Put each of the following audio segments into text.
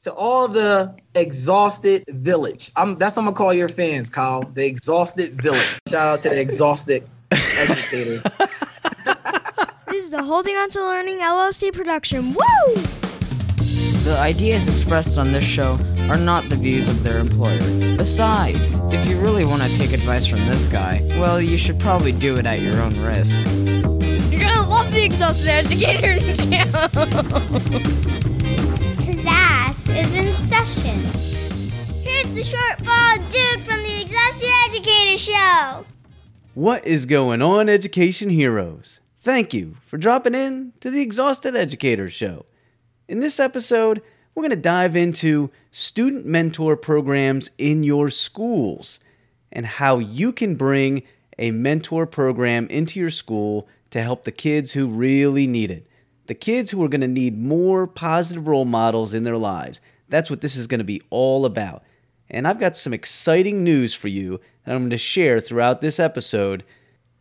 to all the exhausted village. I'm that's what I'm gonna call your fans, Kyle. The exhausted village. Shout out to the exhausted educators. This is a Holding On to Learning LLC production. Woo! The ideas expressed on this show are not the views of their employer. Besides, if you really want to take advice from this guy, well, you should probably do it at your own risk. You're gonna love the Exhausted Educator the short bald dude from the Exhausted Educator Show. What is going on, education heroes? Thank you for dropping in to the Exhausted Educator Show. In this episode, we're going to dive into student mentor programs in your schools and how you can bring a mentor program into your school to help the kids who really need it. The kids who are going to need more positive role models in their lives. That's what this is going to be all about. And I've got some exciting news for you that I'm going to share throughout this episode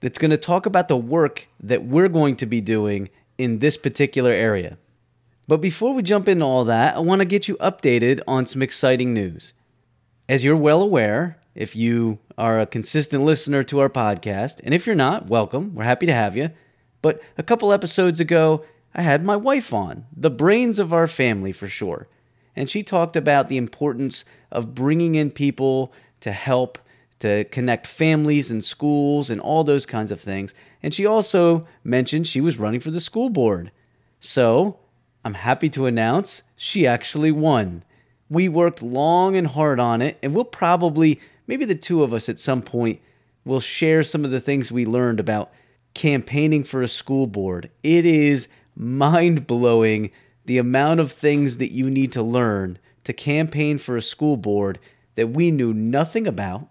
that's going to talk about the work that we're going to be doing in this particular area. But before we jump into all that, I want to get you updated on some exciting news. As you're well aware, if you are a consistent listener to our podcast, and if you're not, welcome. We're happy to have you. But a couple episodes ago, I had my wife on, the brains of our family for sure. And she talked about the importance of bringing in people to help to connect families and schools and all those kinds of things. And she also mentioned she was running for the school board. So I'm happy to announce she actually won. We worked long and hard on it, and we'll probably, maybe the two of us at some point, will share some of the things we learned about campaigning for a school board. It is mind blowing the amount of things that you need to learn to campaign for a school board that we knew nothing about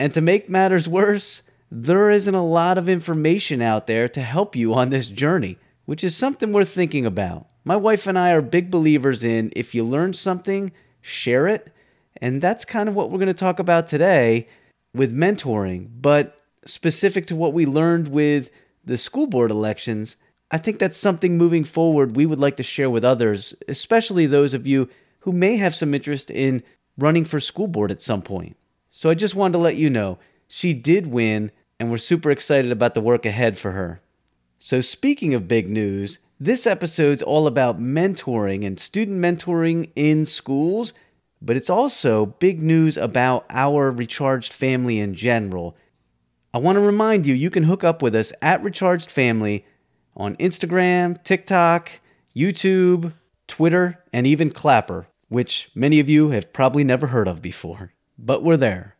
and to make matters worse, there isn't a lot of information out there to help you on this journey, which is something worth thinking about. My wife and I are big believers in if you learn something, share it. And that's kind of what we're going to talk about today with mentoring. But specific to what we learned with the school board elections, I think that's something moving forward we would like to share with others, especially those of you who may have some interest in running for school board at some point. So I just wanted to let you know she did win, and we're super excited about the work ahead for her. So, speaking of big news, this episode's all about mentoring and student mentoring in schools, but it's also big news about our Recharged family in general. I want to remind you you can hook up with us at Recharged Family on Instagram, TikTok, YouTube, Twitter, and even Clapper, which many of you have probably never heard of before but we're there.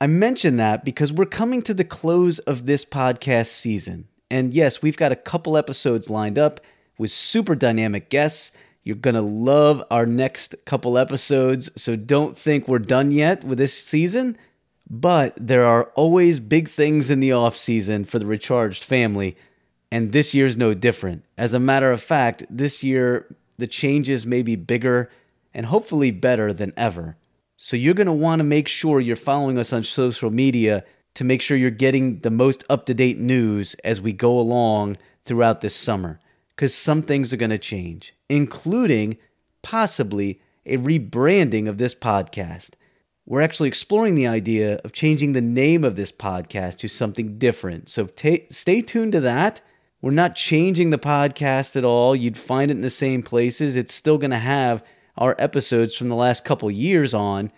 I mention that because we're coming to the close of this podcast season. And yes, we've got a couple episodes lined up with super dynamic guests. You're going to love our next couple episodes, so don't think we're done yet with this season. But there are always big things in the off season for the Recharged family, and this year's no different. As a matter of fact, this year the changes may be bigger and hopefully better than ever. So you're going to want to make sure you're following us on social media to make sure you're getting the most up to date news as we go along throughout this summer. Because some things are going to change, including possibly a rebranding of this podcast. We're actually exploring the idea of changing the name of this podcast to something different. So t- stay tuned to that. We're not changing the podcast at all. You'd find it in the same places. It's still going to have our episodes from the last couple years on,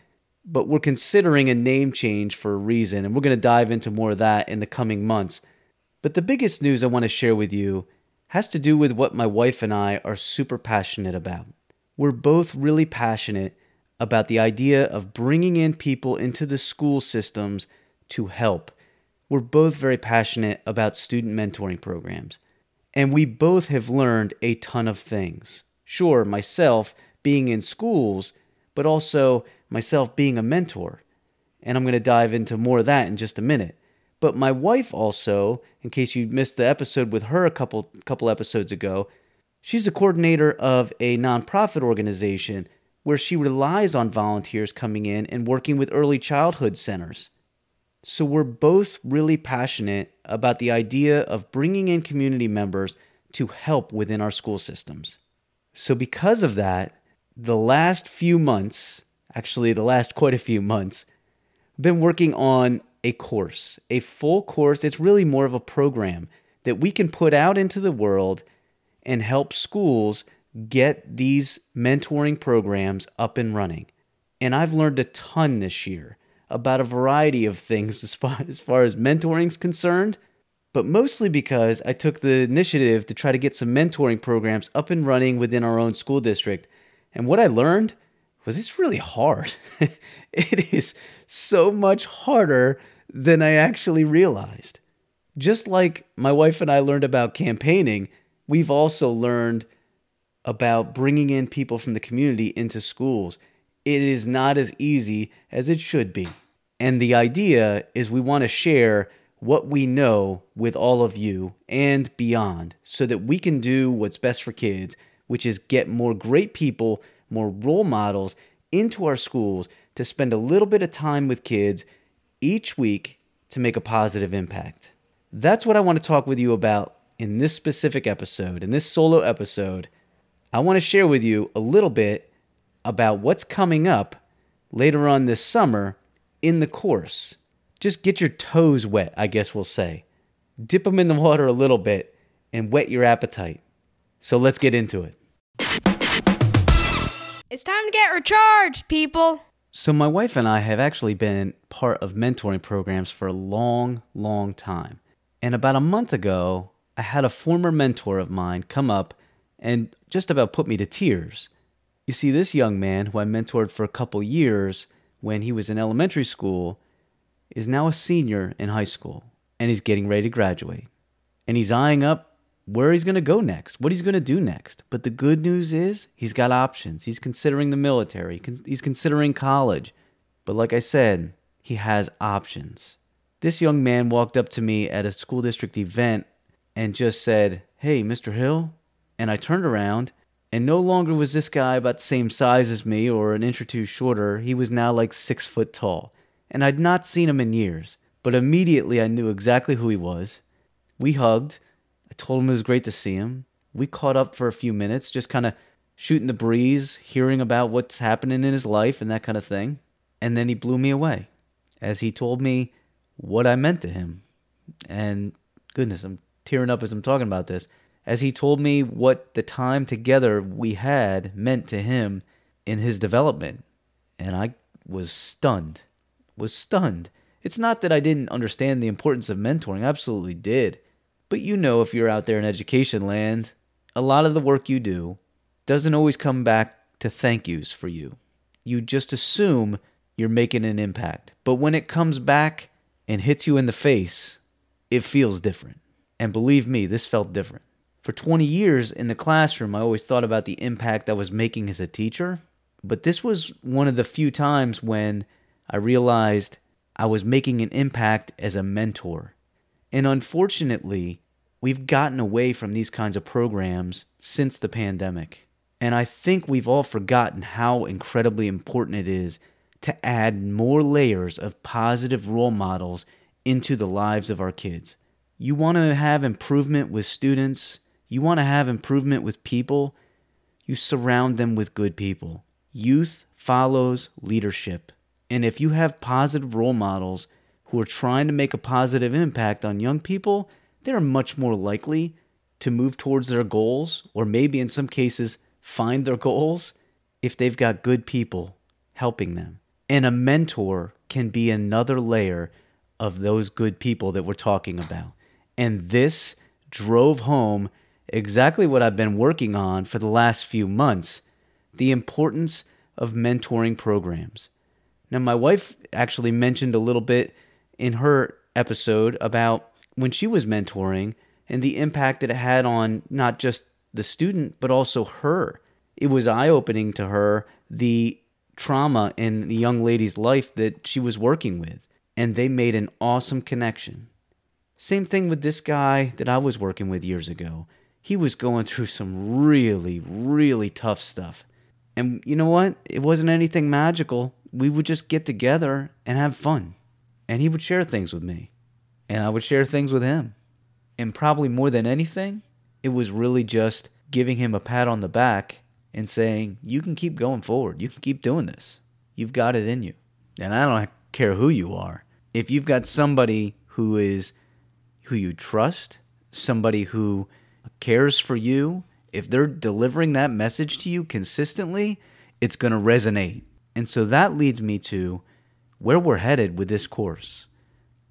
but we're considering a name change for a reason, and we're going to dive into more of that in the coming months. But the biggest news I want to share with you has to do with what my wife and I are super passionate about. We're both really passionate about the idea of bringing in people into the school systems to help. We're both very passionate about student mentoring programs. And we both have learned a ton of things. Sure, myself, being in schools, but also myself being a mentor. And I'm going to dive into more of that in just a minute. But my wife also, in case you missed the episode with her a couple couple episodes ago, she's a coordinator of a nonprofit organization where she relies on volunteers coming in and working with early childhood centers. So we're both really passionate about the idea of bringing in community members to help within our school systems. So because of that, the last few months, actually, the last quite a few months, I've been working on a course, a full course. It's really more of a program that we can put out into the world and help schools get these mentoring programs up and running. And I've learned a ton this year about a variety of things as far as, far as mentoring is concerned, but mostly because I took the initiative to try to get some mentoring programs up and running within our own school district. And what I learned was it's really hard. it is so much harder than I actually realized. Just like my wife and I learned about campaigning, we've also learned about bringing in people from the community into schools. It is not as easy as it should be. And the idea is we want to share what we know with all of you and beyond so that we can do what's best for kids, which is get more great people, more role models into our schools to spend a little bit of time with kids each week to make a positive impact. That's what I want to talk with you about in this specific episode, in this solo episode. I want to share with you a little bit about what's coming up later on this summer in the course. Just get your toes wet, I guess we'll say. Dip them in the water a little bit and whet your appetite. So let's get into it. It's time to get recharged, people. So, my wife and I have actually been part of mentoring programs for a long, long time. And about a month ago, I had a former mentor of mine come up and just about put me to tears. You see, this young man who I mentored for a couple years when he was in elementary school is now a senior in high school and he's getting ready to graduate. And he's eyeing up where he's going to go next, what he's going to do next. But the good news is he's got options. He's considering the military, he's considering college. But like I said, he has options. This young man walked up to me at a school district event and just said, Hey, Mr. Hill. And I turned around, and no longer was this guy about the same size as me or an inch or two shorter. He was now like six foot tall. And I'd not seen him in years, but immediately I knew exactly who he was. We hugged I told him it was great to see him. We caught up for a few minutes, just kind of shooting the breeze, hearing about what's happening in his life and that kind of thing. And then he blew me away as he told me what I meant to him. And goodness, I'm tearing up as I'm talking about this. As he told me what the time together we had meant to him in his development. And I was stunned. Was stunned. It's not that I didn't understand the importance of mentoring, I absolutely did. But you know, if you're out there in education land, a lot of the work you do doesn't always come back to thank yous for you. You just assume you're making an impact. But when it comes back and hits you in the face, it feels different. And believe me, this felt different. For 20 years in the classroom, I always thought about the impact I was making as a teacher. But this was one of the few times when I realized I was making an impact as a mentor and unfortunately, we've gotten away from these kinds of programs since the pandemic. And I think we've all forgotten how incredibly important it is to add more layers of positive role models into the lives of our kids. You want to have improvement with students, you want to have improvement with people, you surround them with good people. Youth follows leadership. And if you have positive role models who are trying to make a positive impact on young people, they're much more likely to move towards their goals, or maybe in some cases, find their goals if they've got good people helping them. And a mentor can be another layer of those good people that we're talking about. And this drove home exactly what I've been working on for the last few months the importance of mentoring programs. Now, my wife actually mentioned a little bit in her episode about when she was mentoring and the impact that it had on not just the student, but also her. It was eye opening to her the trauma in the young lady's life that she was working with. And they made an awesome connection. Same thing with this guy that I was working with years ago. He was going through some really, really tough stuff. And you know what? It wasn't anything magical. We would just get together and have fun and he would share things with me, and I would share things with him. And probably more than anything, it was really just giving him a pat on the back and saying, You can keep going forward. You can keep doing this. You've got it in you. And I don't care who you are. If you've got somebody who is who you trust, somebody who cares for you, if they're delivering that message to you consistently, it's going to resonate. And so that leads me to where we're headed with this course.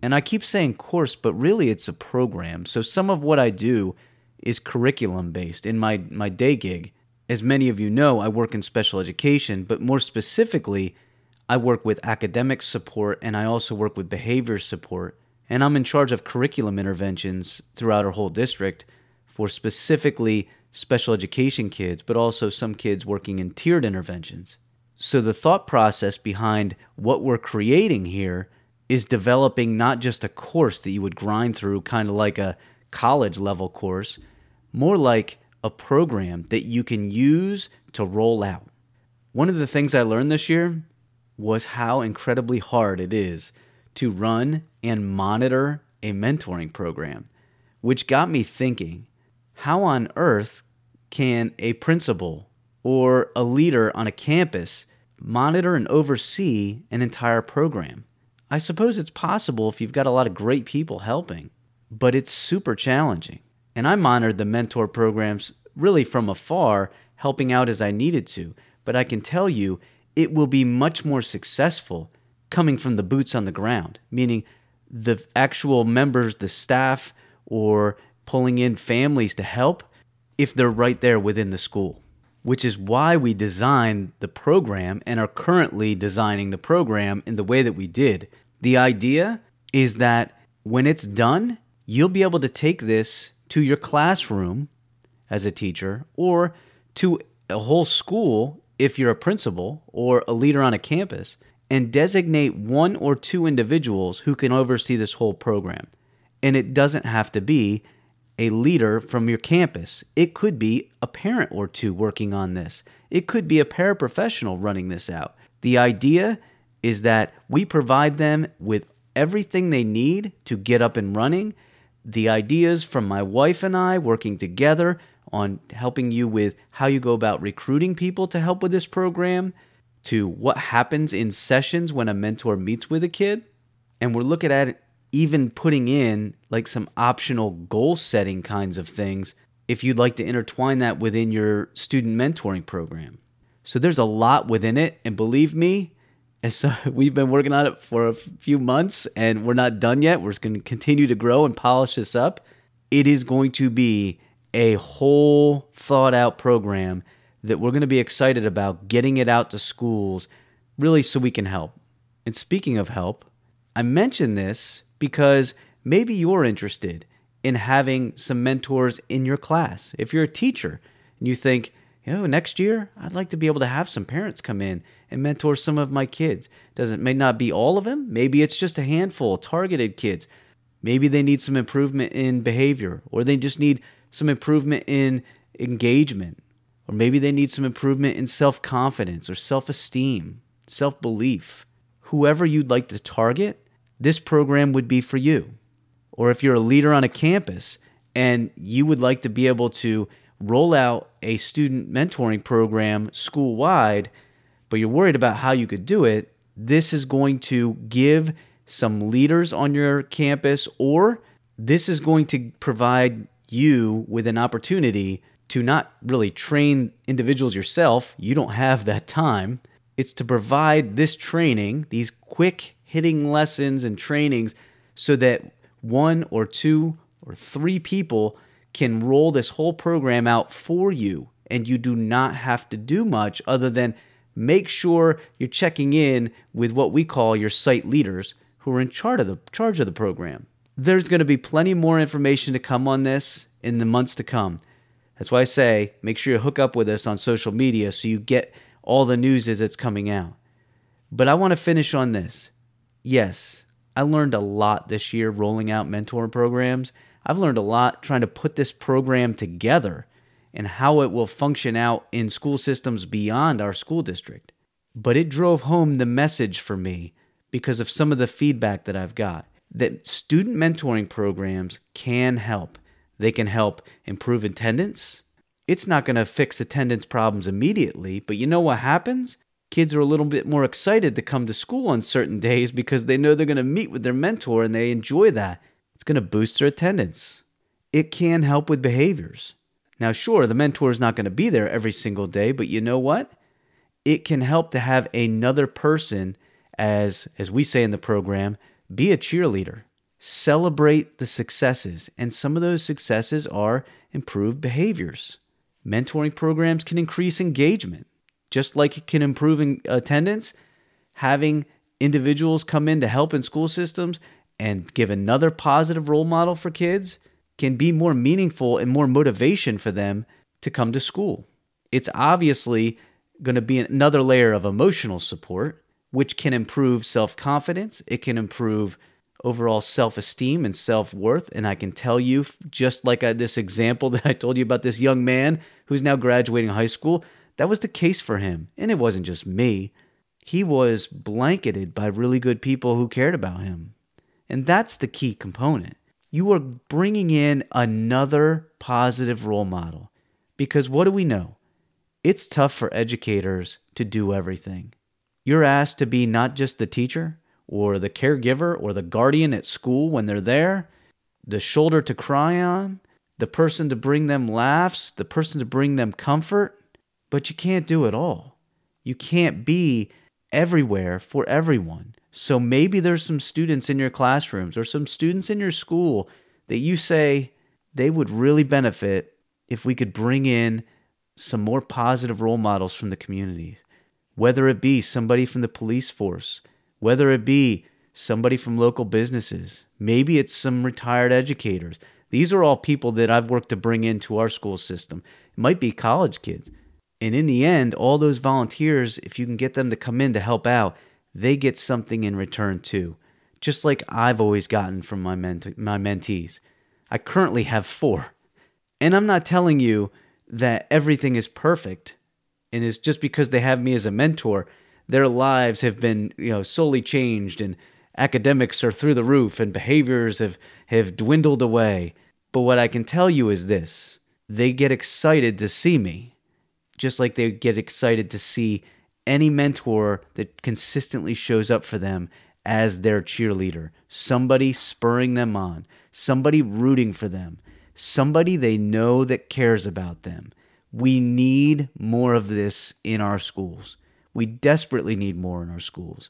And I keep saying course, but really it's a program. So some of what I do is curriculum based. In my, my day gig, as many of you know, I work in special education, but more specifically, I work with academic support and I also work with behavior support. And I'm in charge of curriculum interventions throughout our whole district for specifically special education kids, but also some kids working in tiered interventions. So the thought process behind what we're creating here is developing not just a course that you would grind through, kind of like a college level course, more like a program that you can use to roll out. One of the things I learned this year was how incredibly hard it is to run and monitor a mentoring program, which got me thinking how on earth can a principal or a leader on a campus monitor and oversee an entire program? I suppose it's possible if you've got a lot of great people helping, but it's super challenging. And I monitored the mentor programs really from afar, helping out as I needed to. But I can tell you, it will be much more successful coming from the boots on the ground, meaning the actual members, the staff, or pulling in families to help if they're right there within the school, which is why we designed the program and are currently designing the program in the way that we did. The idea is that when it's done, you'll be able to take this to your classroom as a teacher or to a whole school if you're a principal or a leader on a campus and designate one or two individuals who can oversee this whole program. And it doesn't have to be a leader from your campus. It could be a parent or two working on this. It could be a paraprofessional running this out. The idea is that we provide them with everything they need to get up and running. The ideas from my wife and I working together on helping you with how you go about recruiting people to help with this program, to what happens in sessions when a mentor meets with a kid. And we're looking at it even putting in like some optional goal setting kinds of things if you'd like to intertwine that within your student mentoring program. So there's a lot within it, and believe me, as so we've been working on it for a few months and we're not done yet. We're just going to continue to grow and polish this up. It is going to be a whole thought out program that we're going to be excited about getting it out to schools really so we can help. And speaking of help, I mentioned this because maybe you're interested in having some mentors in your class. If you're a teacher and you think, you know, next year I'd like to be able to have some parents come in and mentor some of my kids. Doesn't may not be all of them. Maybe it's just a handful, of targeted kids. Maybe they need some improvement in behavior, or they just need some improvement in engagement, or maybe they need some improvement in self confidence or self esteem, self belief. Whoever you'd like to target, this program would be for you. Or if you're a leader on a campus and you would like to be able to roll out a student mentoring program school wide, but you're worried about how you could do it, this is going to give some leaders on your campus, or this is going to provide you with an opportunity to not really train individuals yourself. You don't have that time. It's to provide this training, these quick hitting lessons and trainings so that one or two or three people can roll this whole program out for you and you do not have to do much other than make sure you're checking in with what we call your site leaders who are in charge of the charge of the program. There's going to be plenty more information to come on this in the months to come. That's why I say make sure you hook up with us on social media so you get all the news as it's coming out. But I want to finish on this yes, I learned a lot this year rolling out mentor programs. I've learned a lot trying to put this program together and how it will function out in school systems beyond our school district. But it drove home the message for me because of some of the feedback that I've got that student mentoring programs can help. They can help improve attendance, It's not going to fix attendance problems immediately, but you know what happens? Kids are a little bit more excited to come to school on certain days because they know they're going to meet with their mentor and they enjoy that. It's going to boost their attendance. It can help with behaviors. Now, sure, the mentor is not going to be there every single day, but you know what? It can help to have another person, as as we say in the program, be a cheerleader. Celebrate the successes, and some of those successes are improved behaviors. Mentoring programs can increase engagement, just like it can improve attendance. Having individuals come in to help in school systems and give another positive role model for kids can be more meaningful and more motivation for them to come to school. It's obviously going to be another layer of emotional support, which can improve self confidence. It can improve overall self esteem and self worth. And I can tell you, just like uh, this example that I told you about this young man who's now graduating high school, that was the case for him. And it wasn't just me, he was blanketed by really good people who cared about him. And that's the key component. You are bringing in another positive role model. Because what do we know? It's tough for educators to do everything. You're asked to be not just the teacher or the caregiver or the guardian at school when they're there, the shoulder to cry on, the person to bring them laughs, the person to bring them comfort, but you can't do it all. You can't be everywhere for everyone. So maybe there's some students in your classrooms or some students in your school that you say they would really benefit if we could bring in some more positive role models from the community, whether it be somebody from the police force, whether it be somebody from local businesses, maybe it's some retired educators. These are all people that I've worked to bring into our school system. It might be college kids. And in the end, all those volunteers, if you can get them to come in to help out, they get something in return too, just like I've always gotten from my, ment- my mentees. I currently have four. And I'm not telling you that everything is perfect. And it's just because they have me as a mentor their lives have been you know solely changed and academics are through the roof and behaviors have have dwindled away. But what i can tell you is this. They get excited to see me just like they get excited to see any mentor that consistently shows up for them as their cheerleader somebody spurring them on somebody rooting for them somebody they know that cares about them. We need more of this in our schools. We desperately need more in our schools.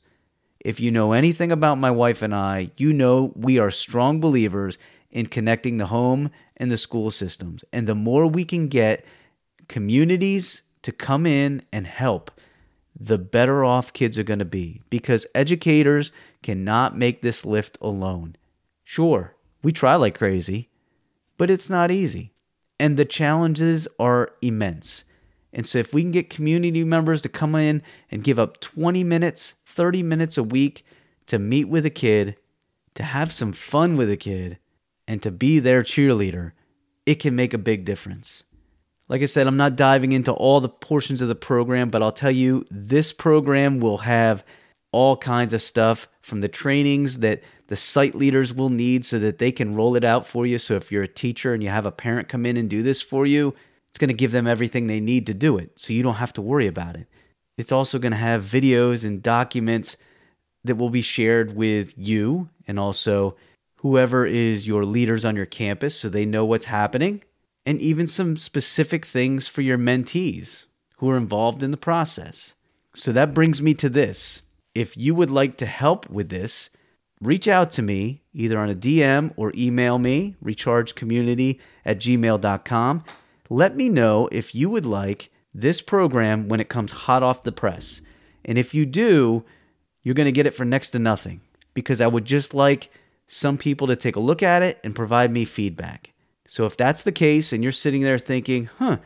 If you know anything about my wife and I, you know we are strong believers in connecting the home and the school systems. And the more we can get communities to come in and help, the better off kids are going to be because educators cannot make this lift alone. Sure, we try like crazy but it's not easy. And the challenges are immense. And so, if we can get community members to come in and give up 20 minutes, 30 minutes a week to meet with a kid, to have some fun with a kid, and to be their cheerleader, it can make a big difference. Like I said, I'm not diving into all the portions of the program, but I'll tell you this program will have all kinds of stuff from the trainings that the site leaders will need so that they can roll it out for you. So if you're a teacher and you have a parent come in and do this for you, it's going to give them everything they need to do it. So you don't have to worry about it. It's also going to have videos and documents that will be shared with you and also whoever is your leaders on your campus so they know what's happening, and even some specific things for your mentees who are involved in the process. So that brings me to this if you would like to help with this, reach out to me either on a DM or email me, rechargecommunity at gmail.com. Let me know if you would like this program when it comes hot off the press. And if you do, you're going to get it for next to nothing because I would just like some people to take a look at it and provide me feedback. So if that's the case and you're sitting there thinking, huh,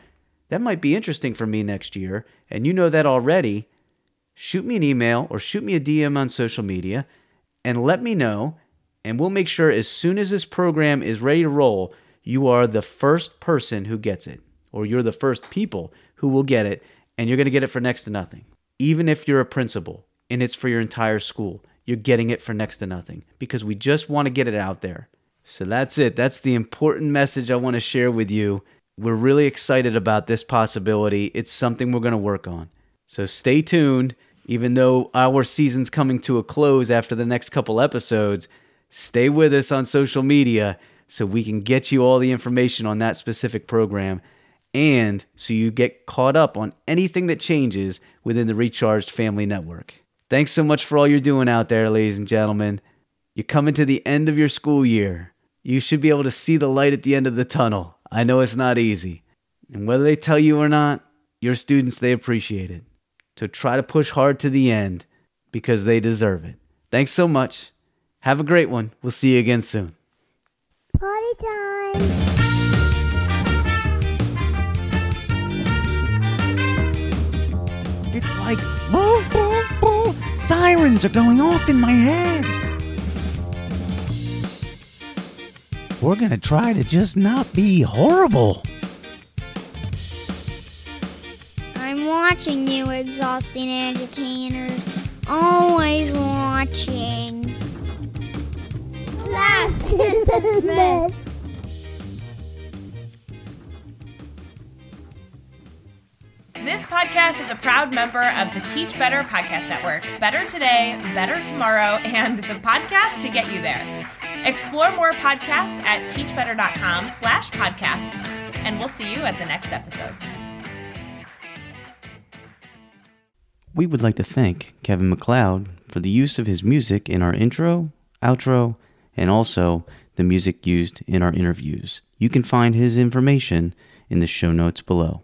that might be interesting for me next year, and you know that already, shoot me an email or shoot me a DM on social media and let me know. And we'll make sure as soon as this program is ready to roll, you are the first person who gets it, or you're the first people who will get it, and you're going to get it for next to nothing. Even if you're a principal and it's for your entire school, you're getting it for next to nothing because we just want to get it out there. So that's it. That's the important message I want to share with you. We're really excited about this possibility. It's something we're going to work on. So stay tuned. Even though our season's coming to a close after the next couple episodes, stay with us on social media so we can get you all the information on that specific program and so you get caught up on anything that changes within the Recharged Family Network. Thanks so much for all you're doing out there, ladies and gentlemen. You're coming to the end of your school year. You should be able to see the light at the end of the tunnel. I know it's not easy. And whether they tell you or not, your students, they appreciate it. So try to push hard to the end because they deserve it. Thanks so much. Have a great one. We'll see you again soon. Party time! It's like boo, boo, boo. sirens are going off in my head. We're gonna try to just not be horrible. I'm watching you, exhausting educators. Always watching. Last kiss is best. This podcast is a proud member of the Teach Better Podcast Network. Better today, better tomorrow, and the podcast to get you there. Explore more podcasts at teachbetter.com slash podcasts, and we'll see you at the next episode. We would like to thank Kevin MacLeod for the use of his music in our intro, outro, and also the music used in our interviews. You can find his information in the show notes below.